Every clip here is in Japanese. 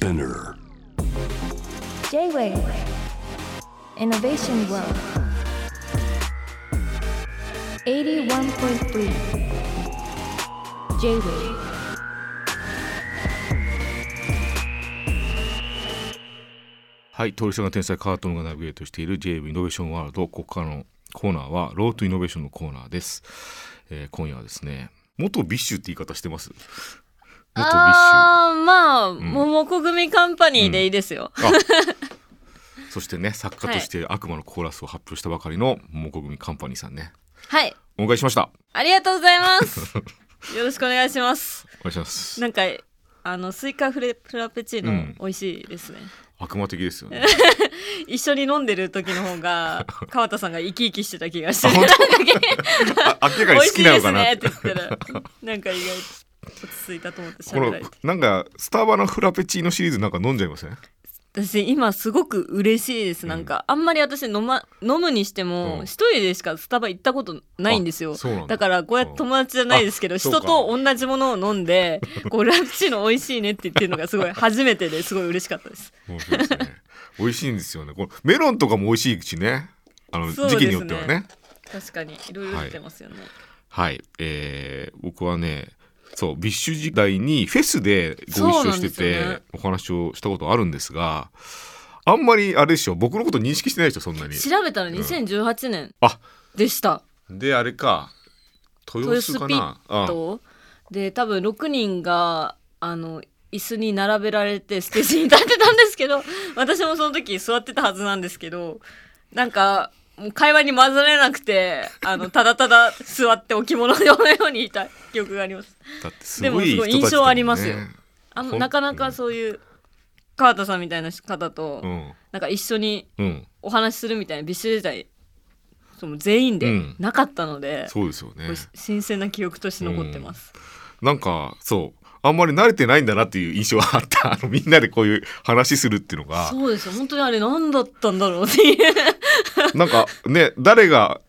Spinner. J-Wave. Innovation World. 81.3 J-Wave はい、通りすがりの天才カートンがナビゲートしている JV イノベーションワールドここからのコーナーはロートイノベーションのコーナーです、えー今夜はですね元 BiSH って言い方してます？元 BiSH。あーまあ、モモコグミカンパニーでいいですよ。あそしてね作家として悪魔のコーラスを発表したばかりのモモコグミカンパニーさんね。はい。お迎えしました。ありがとうございます。よろしくお願いします。お願いします。なんか、あの、スイカフレフラペチーノ、うん。美味しいですね。悪魔的ですよね。一緒に飲んでる時の方が、川田さんが生き生きしてた気がして。明らかに好きなのかなねって言ったら、なんか意外と落ち着いたと思ってこの喋られて。なんかスタバのフラペチーノシリーズなんか飲んじゃいません？私今すごく嬉しいです。なんか、あんまり私飲,、ま、飲むにしてうん。も一人でしかスタバ行ったことないんですよ。だ。だからこうやって友達じゃないですけど人と同じものを飲んでこうラプチーノ美味しいねって言ってるのがすごい初めてですごい嬉しかったです。ですね。美味しいんですよね。このメロンとかも美味しいしね。あの時期によってはね。確かにいろいろ出てますよね、はい、えー僕はねそうビッシュ時代にフェスでご一緒してて、お話をしたことあるんですがあんまりあれでしょ僕のこと認識してないでしょそんなに。調べたら2018年あ。でした、であれか豊洲かな？あとで多分6人があの椅子に並べられてステージに立ってたんですけど私もその時座ってたはずなんですけどなんか会話に混ざれなくてあのただただ座って置物のようにいた記憶があります。でもすごい印象ありますよ。あのなかなかそういう川田さんみたいな方と、うん。なんか一緒にうん。お話しするみたいなビッシュ時代その全員でうん。なかったので、そうですよね。新鮮な記憶として残ってます。なんかそうあんまり慣れてないんだなっていう印象があった。あ のみんなでこういう話するっていうのが。そうですよ。本当にあれ何だったんだろうっていうなんかね誰が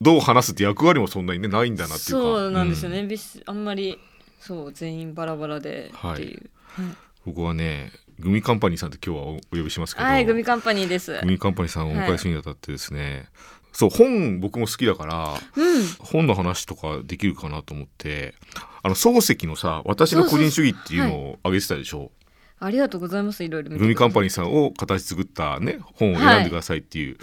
どう話すって役割もそんなにねないんだなっていうか。そうなんですよね、うん。あんまりそう全員バラバラではいってい。う僕はねグミカンパニーさんって今日はおお呼びしますけど。はい、グミカンパニーです。グミカンパニーさんをお迎えするにあたってですね、そう本僕も好きだからうん。本の話とかできるかなと思ってあの漱石のさ「私の個人主義」っていうのを挙げてたでしょ？ありがとうございますいろいろグミカンパニーーさんを形作ったね本を選んでくださいっていう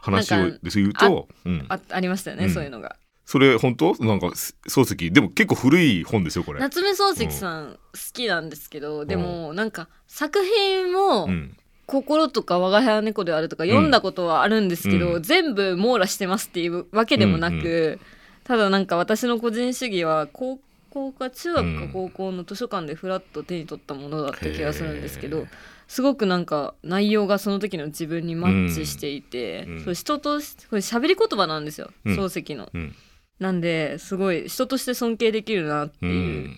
話をです言うと、うん、あありましたよね、うん。そういうのが。それ本当？なんか漱石。でも結構古い本ですよこれ。夏目漱石さん好きなんですけど、でもなんか作品もうん心とか我が輩猫であるとか読んだことはあるんですけど、うん。全部網羅してますっていうわけでもなく、うんただなんか私の個人主義は高校か中学かうん。高校の図書館でフラッと手に取ったものだった気がするんですけどへー。すごくなんか内容がその時の自分にマッチしていて、うん。そう人としこれ喋り言葉なんですよ、うん。漱石の。うん。なんですごい人として尊敬できるなってういうん。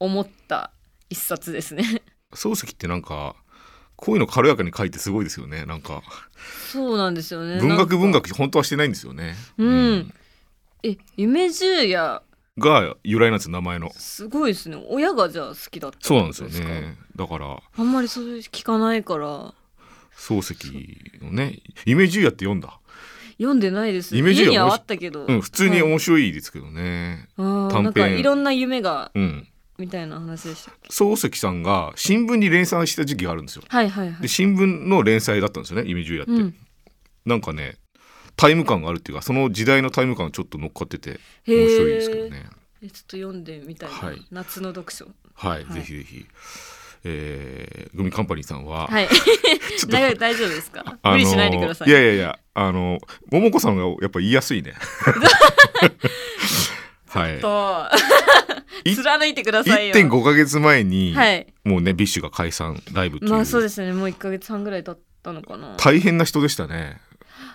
思った一冊ですね。漱石ってなんかこういうの軽やかに書いてすごいですよね。なんか。そうなんですよね。文学文学本当はしてないんですよね。うん。え夢十夜。が由来なんですよ名前の。すごいですね。親がじゃあ好きだったそうなんですよね。だから。あんまりそれ聞かないから。漱石のね。夢十夜って読んだ？読んでないです。夢十夜はあったけど、うん普通にはい面白いですけどね。あー短編。なんかいろんな夢がうん。みたいな話でした漱石さんが新聞に連載した時期があるんですよ。はいはいはい。で新聞の連載だったんですよね夢十夜って。うん。なんかねタイム感があるっていうかその時代のタイム感がちょっと乗っかっててへ面ー白いですけどね。えちょっと読んでみたいな、はい。夏の読書。はい、はい。ぜひぜひ。えーグミカンパニーさんは、はい。大大丈夫ですか、あのー無理しないでください。いやいやいや、あの、モモコさんがやっぱ言いやすいね。はい。とい 貫いてくださいよ1.5ヶ月前に、はいもうね、ビッシュが解散ライブまあそうですねもう1か月半ぐらい経ったのかな大変な人でしたね。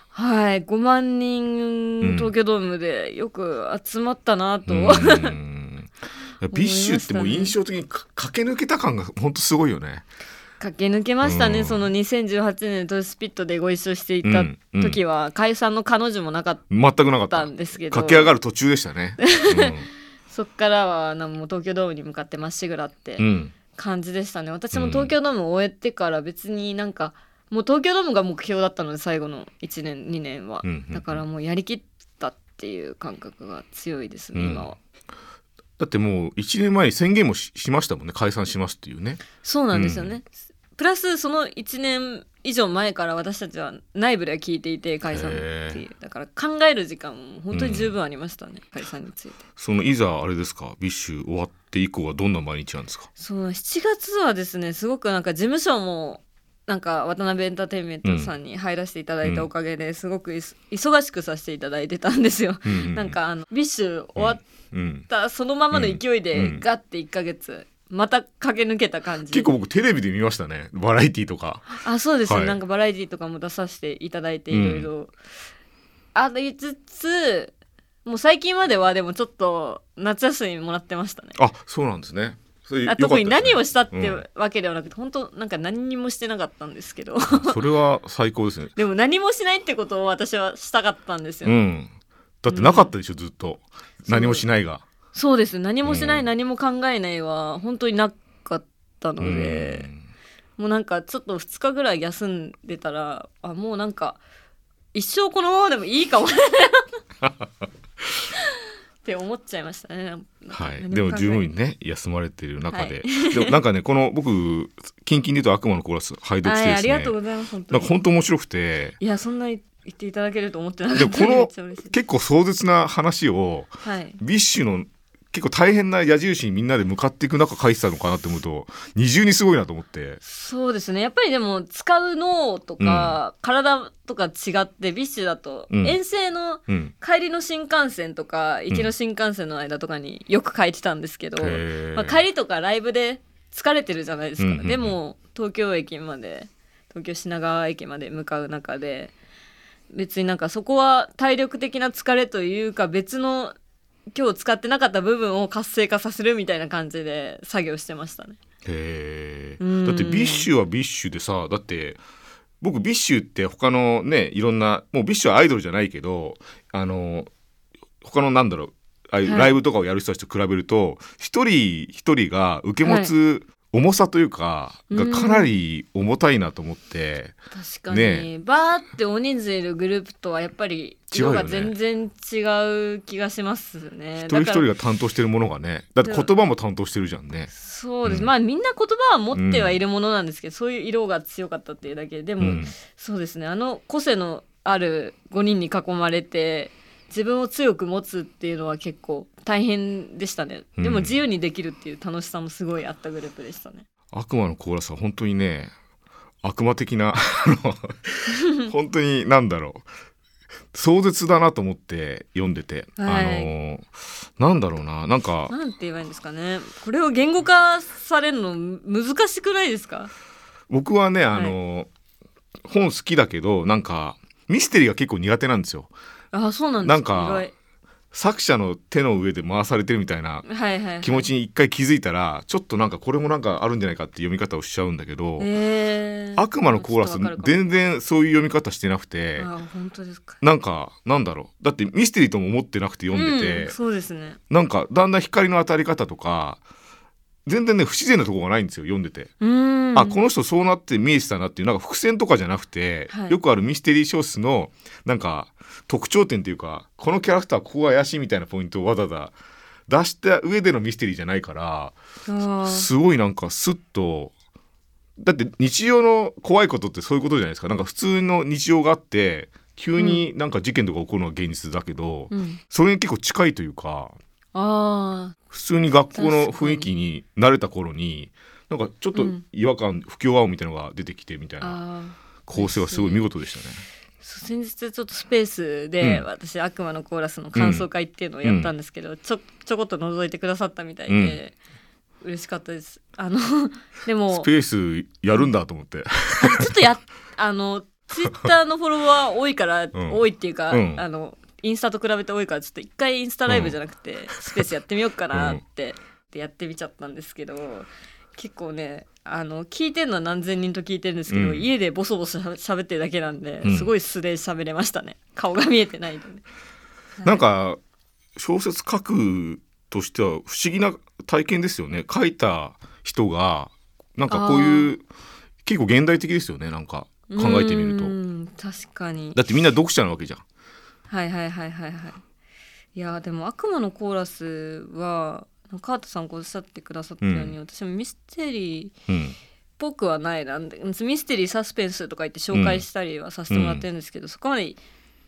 はい5万うん人東京ドームでよく集まったなと、うん ビッシュってもう印象的にか駆け抜けた感が本当すごいよね。駆け抜けましたね、うん。その2018年豊洲PIT でご一緒していた時は、解散のかの字もなかっ全くなかった。た。んですけど駆け上がる途中でしたね。そっからはなんも東京ドームに向かってまっしぐらって感じでしたね。私も東京ドームを終えてから別になんか、もう東京ドームが目標だったので最後の1年2年は、だからもうやりきったっていう感覚が強いですね、うん。今は。だってもう1年前に宣言もししましたもんね。解散しますっていうね。そうなんですよね、プラスその1年以上前から私たちは内部では聞いていて解散っていう。だから考える時間も本当に十分ありましたね、解散について。そのいざあれですか？ビッシュ終わって以降はどんな毎日なんですか？そう7月はですねすごくなんか事務所もなんか渡辺エンターテインメントさんに入らせていただいたおかげですごくいそ忙しくさせていただいてたんですよ。うんうんうん。なんかあのビッシュ終わっうんたそのままの勢いでうん。ガッて1ヶ月また駆け抜けた感じ。結構僕テレビで見ましたね。バラエティとか。あそうですね、はい。なんかバラエティとかも出させていただいてうんいろ。いろありつつもう最近まではでもちょっと夏休みもらってましたね。あそうなんですね。あ特に何をしたっうん。てわけではなくて、本当なんか何にもしてなかったんですけど。それは最高ですね。でも何もしないってことを私はしたかったんですよ、うん。だってなかったでしょずっと。何もしないがそうです。何もしない、うん。何も考えないは本当になかったので、もうなんかちょっと2日ぐらい休んでたらあもうなんか一生このままでもいいかも って思っちゃいましたね。なんかはい、何考えでも十分にね休まれてる中で、はでもなんかねこの僕キンキンで言うと悪魔のコーラス拝読してはいありですねがとうございます本当なんにか本当面白くて。いやそんな言っていただけると思ってなかった。でもこのめっちゃ嬉しいです。結構壮絶な話をはい。ビッシュの結構大変な矢印にみんなで向かっていく中書いてたのかなって思うと二重にすごいなと思って。そうですね。やっぱりでも使う脳とか、体とか違ってビッシュだと、うん。遠征のうん。帰りの新幹線とか行きの新幹線の間とかによく書いてたんですけど、まあ、帰りとかライブで疲れてるじゃないですか、うんうんうん。でも東京駅まで東京品川駅まで向かう中で別になんかそこは体力的な疲れというか別の今日使ってなかった部分を活性化させるみたいな感じで作業してましたね。へだってビッシュはビッシュでさだって僕ビッシュって他のねいろんなもうビッシュはアイドルじゃないけどあの他のなんだろうああいうはい。ライブとかをやる人たちと比べると一、人一人が受け持つ重さというか、がかなり重たいなと思って、確かに、ね。バーって大人数いるグループとはやっぱり色が全然違う気がしますね。一人一人が担当してるものがねだって言葉も担当してるじゃんね。そうです、うん。まあみんな言葉は持ってはいるものなんですけど、そういう色が強かったっていうだけ。でも、うん。そうですね。あの個性のある5人に囲まれて自分を強く持つっていうのは結構大変でしたね。うん。でも自由にできるっていう楽しさもすごいあったグループでしたね。悪魔のコーラスは本当にね悪魔的な 本当になんだろう。壮絶だなと思って読んでて、はい。あのなんだろうな。なんかなんて言えばいいんですかね。これを言語化されるの難しくないですか？僕はねあの、本好きだけどなんかミステリーが結構苦手なんですよ。あそうなんですなんか意作者の手の上で回されてるみたいな気持ちに一回気づいたらちょっとなんかこれもなんかあるんじゃないかって読み方をしちゃうんだけど、えー、悪魔のコーラス全然そういう読み方してなくてあ本当ですか？なんかなんだろう。だってミステリーとも思ってなくて読んでて、うん、そうですね。なんかだんだん光の当たり方とか全然ね不自然なところがないんですよ読んでて、うん。あこの人そうなって見えてたなっていうなんか伏線とかじゃなくて、はい。よくあるミステリー小説のなんか特徴点というかこのキャラクターはここが怪しいみたいなポイントをわざわざ出した上でのミステリーじゃないからすごいなんかスッとだって日常の怖いことってそういうことじゃないですか。なんか普通の日常があって急になんか事件とか起こるのが現実だけど、うん、それに結構近いというかあ普通に学校の雰囲気に慣れた頃になんかちょっと違和感、不協和音みたいなのが出てきてみたいー。な構成はすごい見事でしたね。先日ちょっとスペースで、うん。私悪魔のコーラスの感想会っていうのをやったんですけど、ちょちょこっと覗いてくださったみたいで、嬉しかったです。あの でもスペースやるんだと思って。ちょっとやあのツイッターのフォロワー多いから、ん。多いっていうか、うん。あのインスタと比べて多いからちょっと一回インスタライブじゃなくて、スペースやってみようかなって、でやってみちゃったんですけど結構ねあの聞いてるのは何千人と聞いてるんですけど、うん。家でボソボソしゃべってるだけなんで、うん。すごい素で喋れましたね。顔が見えてないので、なんか小説書くとしては不思議な体験ですよね。書いた人がなんかこういう結構現代的ですよね。なんか考えてみると。うん確かに。だってみんな読者なわけじゃんはいはいはいはいはい。いやでも悪魔のコーラスはカートさんがおっしゃってくださったように、う私もミステリーっうん。ぽくはないな。んでミステリーサスペンスとか言って紹介したりはさせてもらってるんですけど、そこまで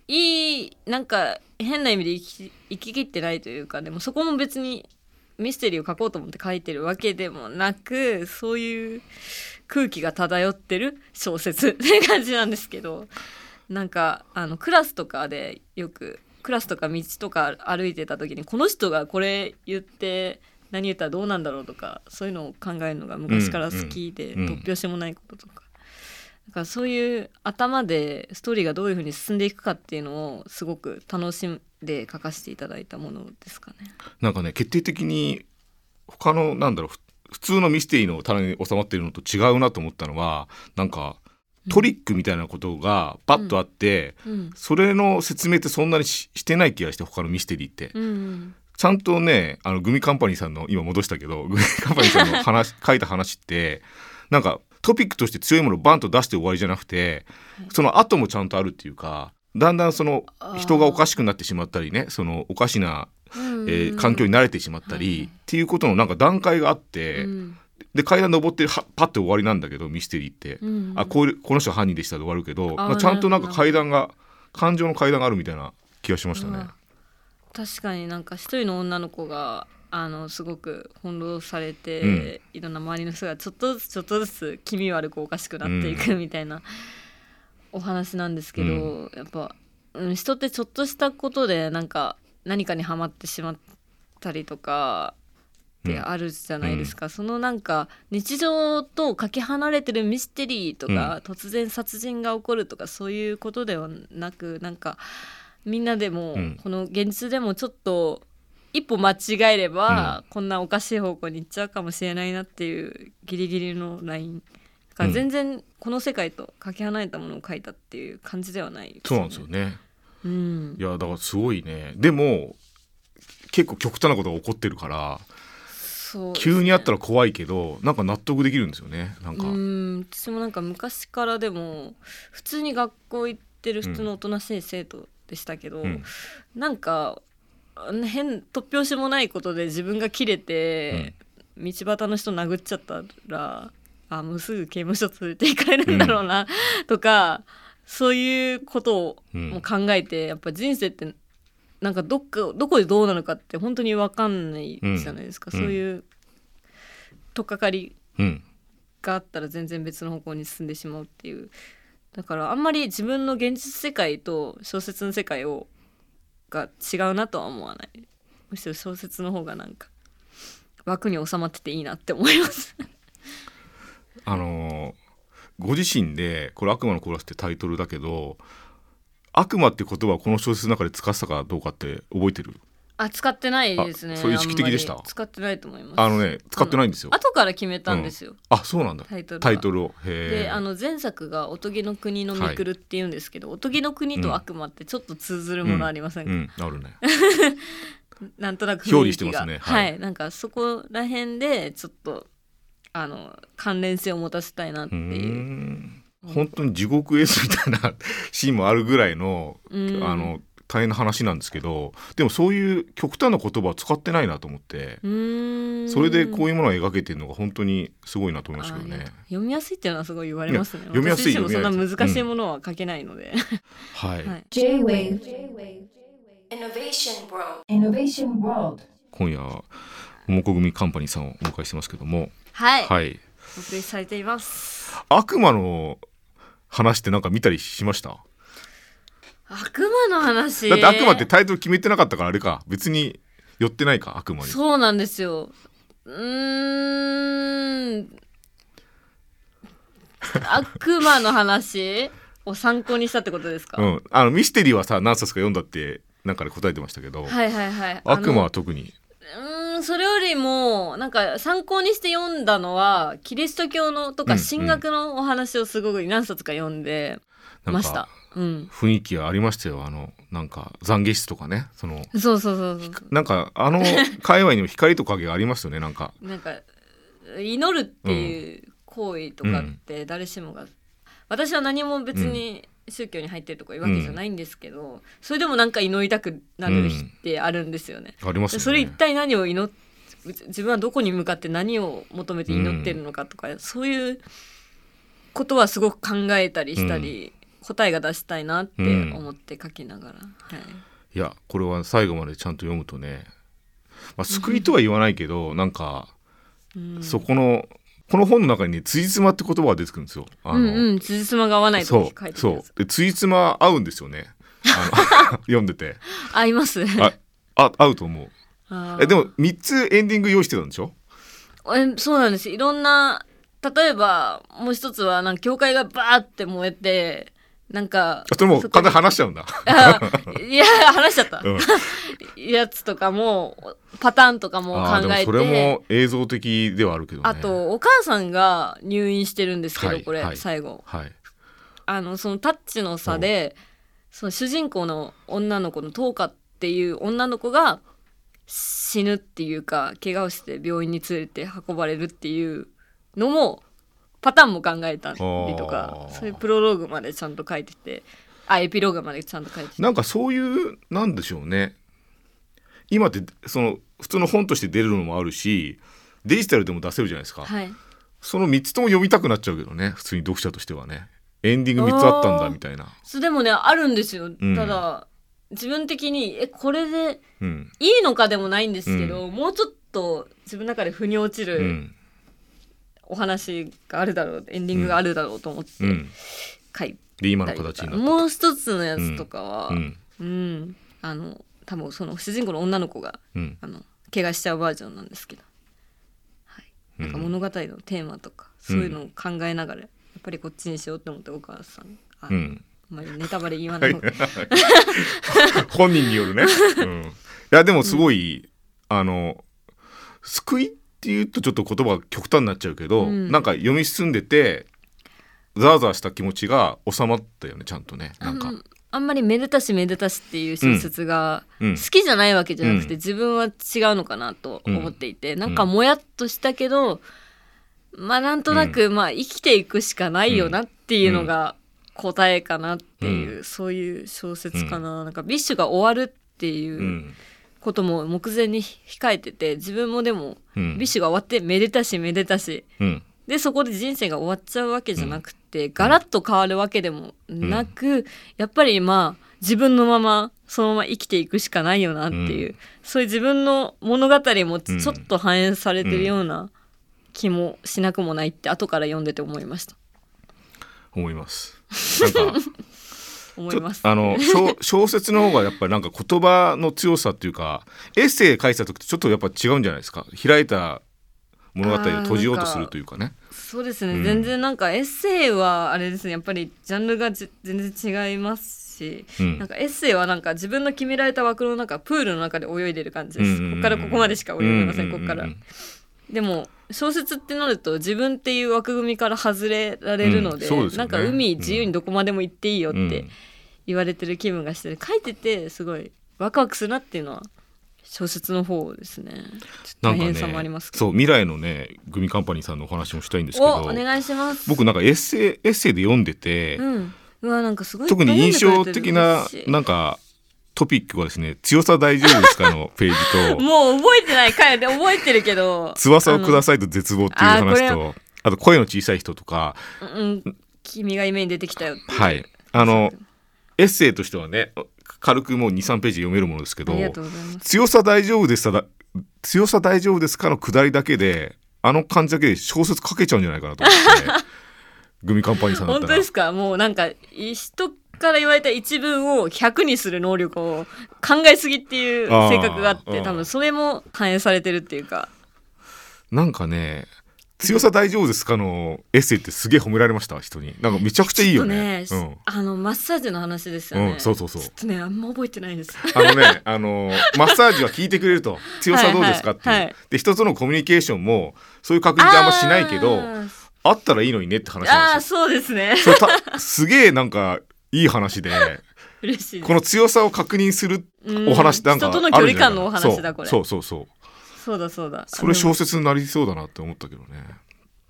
いいなんか変な意味で生き生き切ってないというかでもそこも別にミステリーを書こうと思って書いてるわけでもなくそういう空気が漂ってる小説っていう感じなんですけどなんかあのクラスとかでよくクラスとか道とか歩いてた時にこの人がこれ言って何言ったらどうなんだろうとかそういうのを考えるのが昔から好きで、うんうん突拍子もないこととか。だからそういう頭でストーリーがどういうふうに進んでいくかっていうのをすごく楽しんで書かせていただいたものですかね。なんかね決定的に他のなんだろうふ普通のミステリーの棚に収まってるのと違うなと思ったのはなんかトリックみたいなことがバッとあって、うん。それの説明ってそんなにししてない気がして他のミステリーって、うんちゃんとねあのグミカンパニーさんの今戻したけど グミカンパニーさんの 話書いた話ってなんかトピックとして強いものをバンと出して終わりじゃなくてその後もちゃんとあるっていうかだんだんその人がおかしくなってしまったりねそのおかしな、えー環境に慣れてしまったり、はい。っていうことのなんか段階があって、うんで階段登ってはパッて終わりなんだけどミステリーって、うんあこういうこの人犯人でしたで終わるけどまあ、ちゃんとなんか階段が感情の階段があるみたいな気がしましたね。うん。確かになんか一人の女の子があのすごく翻弄されて、うん。いろんな周りの人がちょっとずつちょっとずつ気味悪くおかしくなっていくみたいなお話なんですけど、やっぱ、うん、人ってちょっとしたことでなんか何かにはまってしまったりとかってあるじゃないですか、そのなんか日常とかけ離れてるミステリーとか、突然殺人が起こるとかそういうことではなくなんかみんなでも、うん。この現実でもちょっと一歩間違えれば、こんなおかしい方向に行っちゃうかもしれないなっていうギリギリのラインだから全然この世界とかけ離れたものを書いたっていう感じではないそうなんですよね。うん。いやだからすごいね。でも結構極端なことが起こってるからね。急にあったら怖いけどなんか納得できるんですよね。なんか、うん。私もなんか昔からでも普通に学校行ってる普通のおとなしい生徒でしたけど、うん。なんか変突拍子もないことで自分が切れて、道端の人殴っちゃったらあもうすぐ刑務所連れて行かれるんだろうな、とかそういうことをうん。も考えて、やっぱ人生ってなんかどっかどこでどうなるかって本当に分かんないじゃないですか、うん。そういう取っかかりうん。があったら全然別の方向に進んでしまうっていう。だからあんまり自分の現実世界と小説の世界をが違うなとは思わない。むしろ小説の方がなんか枠に収まってていいなって思います。あのーご自身でこれ「悪魔のコーラス」ってタイトルだけど悪魔って言葉をこの小説の中で使ってたかどうかって覚えてる？あ使ってないですねあそういう意識的でした？使ってないと思います。あのね使ってないんですよ、後から決めたんですよ、あそうなんだ。タイトルは。タイトルを。であの前作が「おとぎの国のめくる」っていうんですけど、おとぎの国と悪魔ってちょっと通ずるものありませんか、うん。あるね。なんとなく表裏してますね。は、はい。いなんかそこら辺でちょっとあの関連性を持たせたいなってう。いう。ん本当に地獄絵図みたいな シーンもあるぐらいのうんあの大変な話なんですけどでもそういう極端な言葉を使ってないなと思ってそれでこういうものを描けてるのが本当にすごいなと思いましたけどね。読みやすいっていうのはすごい言われますね。読みやすい私自身もそんな難しいものは書けないので。はい、はい J-Wave Innovation World. Innovation World 今夜は桃子組カンパニーさんをお迎えしてますけども、はい。はい、お送りされています。悪魔の話ってなんか見たりしました？悪魔の話。だって悪魔ってタイトル決めてなかったからあれか別に寄ってないか悪魔にそうなんですよ。うーん。悪魔の話を参考にしたってことですか？うん、あのミステリーはさ何冊か読んだってなんかで答えてましたけど、はいはいはい。悪魔は特にんそれよりもなんか参考にして読んだのはキリスト教のとかうん神学のお話をすごく何冊か読んでました。か。うん、雰囲気がありましたよ。あのなんか懺悔室とかね。そのそうそうそうそう。なんかあの界隈にも光と影がありますよねなんか。なんか祈るっていう行為とかって誰しもが、私は何も別に宗教に入ってるとかいうわけじゃないんですけど、それでもなんか祈りたくなる日ってあるんですよね。ありますよね。でそれ一体何を祈っ自分はどこに向かって何を求めて祈ってるのかとか、そういうことはすごく考えたりしたり、答えが出したいなって思って書きながら、はい、いやこれは最後までちゃんと読むとね、まあ、救いとは言わないけど、なんか、うん。そこのこの本の中にね「つじつま」って言葉が出てくるんですよ。あうんのうん辻褄が合わないとそう書いてそう。でつじつま合うんですよね。あの 読んでて。合います。ああ合うと思う。えでも3つエンディング用意してたんでしょ？えそうなんです。いろんな例えばもう一つはなんか教会がバーって燃えてなんかあそれも完全に話しちゃうんだ。あいや話しちゃった、うん。やつとかもパターンとかも考えて。それも映像的ではあるけどね。あとお母さんが入院してるんですけど、これ、はいはい最後。はい。あのそのタッチの差でその主人公の女の子のトーカっていう女の子が死ぬっていうか怪我をして病院に連れて運ばれるっていうのもパターンも考えたりとかそういうプロローグまでちゃんと書いててあエピローグまでちゃんと書いてて。なんかそういうなんでしょうね。今ってその普通の本として出るのもあるしデジタルでも出せるじゃないですか、はい。その3つとも読みたくなっちゃうけどね普通に読者としてはね。エンディング3つあったんだみたいな。そうでもねあるんですよ、んただ自分的にえこれでうん。いいのかでもないんですけど、もうちょっと自分の中で腑に落ちる、うんお話があるだろうエンディングがあるだろうと思ってうん。書いで今の形もう一つのやつとかは、ううん。ん。あの多分その主人公の女の子がうん。あの怪我しちゃうバージョンなんですけど、はい、なんか物語のテーマとか、そういうのを考えながらやっぱりこっちにしようって思ってお母さんあ,、うん。あんまりネタバレ言わない方が。本人によるね、うん、いやでもすごい、あの救いっていうとちょっと言葉が極端になっちゃうけど、うん。なんか読み進んでてザーザーした気持ちが収まったよねちゃんとね。なんか。あんまりめでたしめでたしっていう小説がうん。好きじゃないわけじゃなくて、うん。自分は違うのかなと思っていて、なんかもやっとしたけど、まあなんとなく、まあ生きていくしかないよなっていうのが答えかなっていう、うそういう小説かな、なんかビッシュが終わるっていううんことも目前に控えてて自分もでもうん。ビッシュが終わってめでたしめでたし。うん。でそこで人生が終わっちゃうわけじゃなくて、ガラッと変わるわけでもなく、やっぱりまあ自分のままそのまま生きていくしかないよなっていう、うん。そういう自分の物語もちょっと反映されてるような気もしなくもないって後から読んでて思いました。思います。なんか 思います。あの小小説の方がやっぱりなんか言葉の強さっていうかエッセイ書いてた時とちょっとやっぱ違うんじゃないですか？開いた物語を閉じようとするというかね。そうですね、うん。全然なんかエッセイはあれですね。やっぱりジャンルがじ全然違いますし、うん。なんかエッセイはなんか自分の決められた枠の中プールの中で泳いでる感じです、うんうんうんここからここまでしか泳げません、うううここから。でも小説ってなると自分っていう枠組みから外れられるので,、うん。でね。なんか海自由にどこまでも行っていいよっうん。て言われてる気分がして書いててすごいワクワクするなっていうのは小説の方ですね。大変さもありねますけど、そう未来のねグミカンパニーさんのお話もしたいんですけど。おお願いします。僕なんかエッセイエッセイで読んでて、うん、うわなんかすごい。特に印象的ななんかトピックはですね「強さ大丈夫ですか?」のページと もう覚えてないかよで覚えてるけど「翼をください」と「絶望」っていう話とあと声の小さい人とか。うん君が夢に出てきたよっていう。はい。あのエッセイとしてはね軽くもう23ページ読めるものですけど強さ大丈夫ですか強さ大丈夫ですかの下りだけであの感じだけで小説書けちゃうんじゃないかなと思って グミカンパニーさんだったら。本当ですか？もうなんかい人から言われた一文を100にする能力を考えすぎっていう性格があって多分それも反映されてるっていうか。なんかね強さ大丈夫ですかのエッセイってすげえ褒められました人に。なんかめちゃくちゃいいよね。ちょっとねあのマッサージの話ですようん、ね、うん、そうそうそう。ちょっとねあんま覚えてないです。あのねあのマッサージは聞いてくれると強さどうですかっていう、はい。はいで人とのコミュニケーションもそういう確認ってあんましないけどあったらいいのにねって話なんですよ。そうですね。すげえなんかいい話で嬉しいこの強さを確認するうんお話なんかあるじゃない。距離感のお話だこれ。そうそうそうそうそうだそうだ。それ小説になりそうだなって思ったけどね。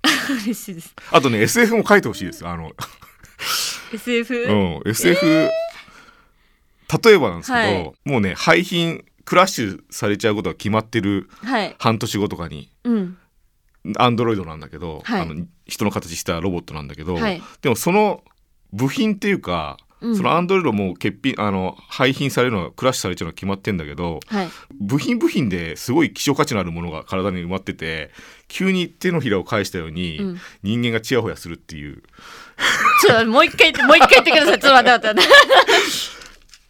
嬉しいです。あとね SF も書いてほしいです。あの SF、うん SF、例えばなんですけど、はい。もうね廃品クラッシュされちゃうことが決まってるはい。半年後とかにうん。アンドロイドなんだけど、はい。あの人の形したロボットなんだけど、はい。でもその部品っていうか、うん。そのアンドロイドも欠品あの廃品されるのがクラッシュされちゃうのが決まってんだけどはい。部品部品ですごい希少価値のあるものが体に埋まってて急に手のひらを返したように、うん。人間がチヤホヤするっていう。ちょっともう一回もう一回言ってください。ちょっと待って待っ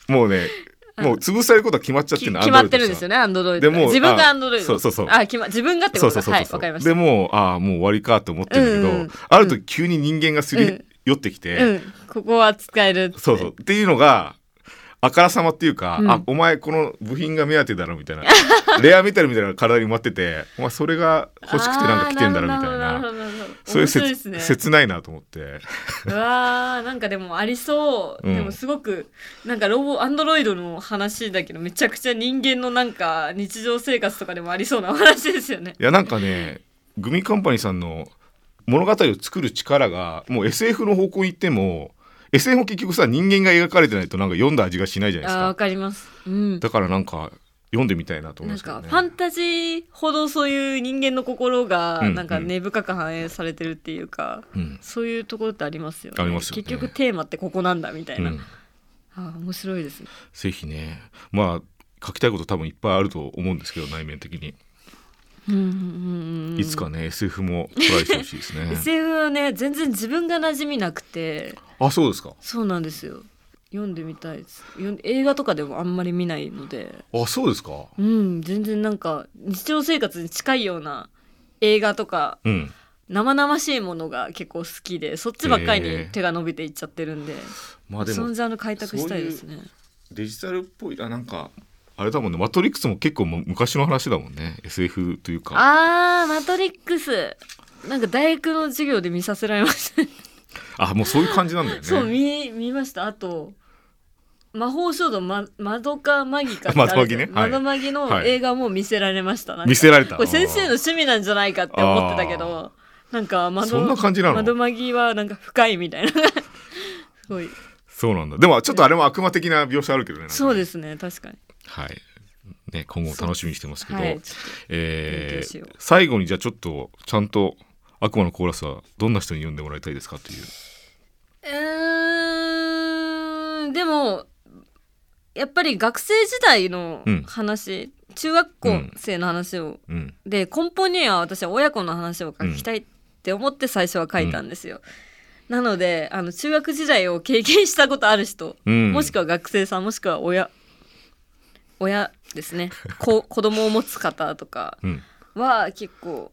て もうねもう潰されることは決まっちゃってきるの決まってるんですよね。ねアンドロイドでもう自分があアンドロ。イドそうそうそう。あ決ま自分がってことだ。そうそうそうそう、はいわかりました。でもうああもう終わりかと思ってるけど、うんうん。ある時急に人間がすりうん寄ってきて、うん。ここは使えるって。そうそう。っていうのがあからさまっていうか、うん。あお前この部品が目当てだろみたいな。レアメタルみたいな体に埋まっててお前それが欲しくてなんか来てんだろみたいな。そういう切,、ね。切ないなと思って。うわーなんかでもありそう、うん。でもすごくなんかロボアンドロイドの話だけどめちゃくちゃ人間のなんか日常生活とかでもありそうなお話ですよね。いやなんかねグミカンパニーさんの物語を作る力がもう SF の方向に行っても SF も結局さ人間が描かれてないとなんか読んだ味がしないじゃないですか。わかります。うん。だからなんか読んでみたいなと思うんなんですけどね。かファンタジーほどそういう人間の心がうんなんか根深く反映されてるっていうか、うん。そういうところってありますよね。ありますよね。結局テーマってここなんだみたいな、うん。あー面白いです。ねぜひね。まあ書きたいこと多分いっぱいあると思うんですけど内面的に、うんうんうんうんいつかね SF もトライしてほしいですね。SF はね全然自分が馴染みなくて。あそうですか。そうなんですよ。読んでみたいです。映画とかでもあんまり見ないので。あそうですか。うん全然なんか日常生活に近いような映画とかうん。生々しいものが結構好きでそっちばっかりに手が伸びていっちゃってるんで、まあでもそのジャンル開拓したいですね。デジタルっぽいあなんかあれだもんね。マトリックスも結構昔の話だもんね。SF というか。あーマトリックス。なんか大学の授業で見させられました あもうそういう感じなんだよね。そう見見ました。あと魔法少女まマドカマギか窓 マギね。はい。マドマギのはい。映画も見せられました、なんか見せられた。これ先生の趣味なんじゃないかって思ってたけどなんか窓そんな感じなの？窓マギはなんか深いみたいな。すごい。そうなんだ。でもちょっとあれも悪魔的な描写あるけどね。ね。そうですね。確かにはい。ね今後楽しみにしてますけど、はい。えー最後にじゃあちょっとちゃんと悪魔のコーラスはどんな人に読んでもらいたいですかという。とうーんでもやっぱり学生時代の話、中学校生の話をうん。で根本には私は親子の話を書きたいって思って最初は書いたんですよ。なのであの中学時代を経験したことある人、うん。もしくは学生さんもしくは親親ですね。こ 子供を持つ方とかうん。は結構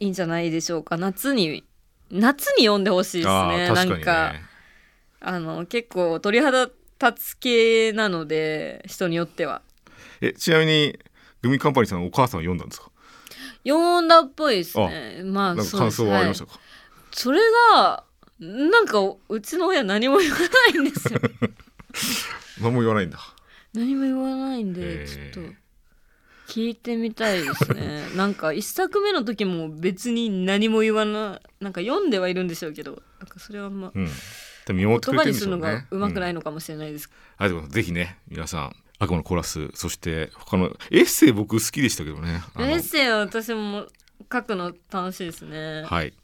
いいんじゃないでしょうか。夏に夏に読んでほしいですあねね。なんかあの結構鳥肌立つ系なので人によっては。えちなみにグミカンパニーさんのお母さんは読んだんですか？読んだっぽいですね。まあ感想はありましたか、それがなんかうちの親何も言わないんですよ。何も言わないんだ何も言わないんでへちょーっと聞いてみたいですね。なんか一作目の時も別に何も言わななんか読んではいるんでしょうけどなんかそれはあんまうん。でも見守ってくれてるん言葉にるのですしょうねがうまくないうんのかもしれないです、うございますぜひね皆さん悪魔のコーラスそして他のエッセイ僕好きでしたけどね。あのエッセイは私も書くの楽しいですね、はい。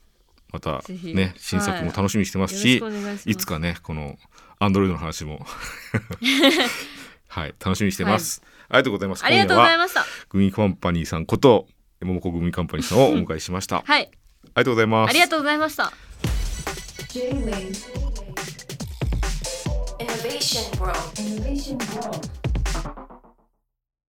またね新作も楽しみにしてますし、しくお願いします。いつかねこのアンドロイドの話も はい楽しみにしてます、ありがとうございます。ありがとうござい今夜はましたグミカンパニーさんこと桃子グミカンパニーさんを お迎えしました。あはい。りがとうございます。ありがとうございました。J-Wave. Innovation World. Innovation World.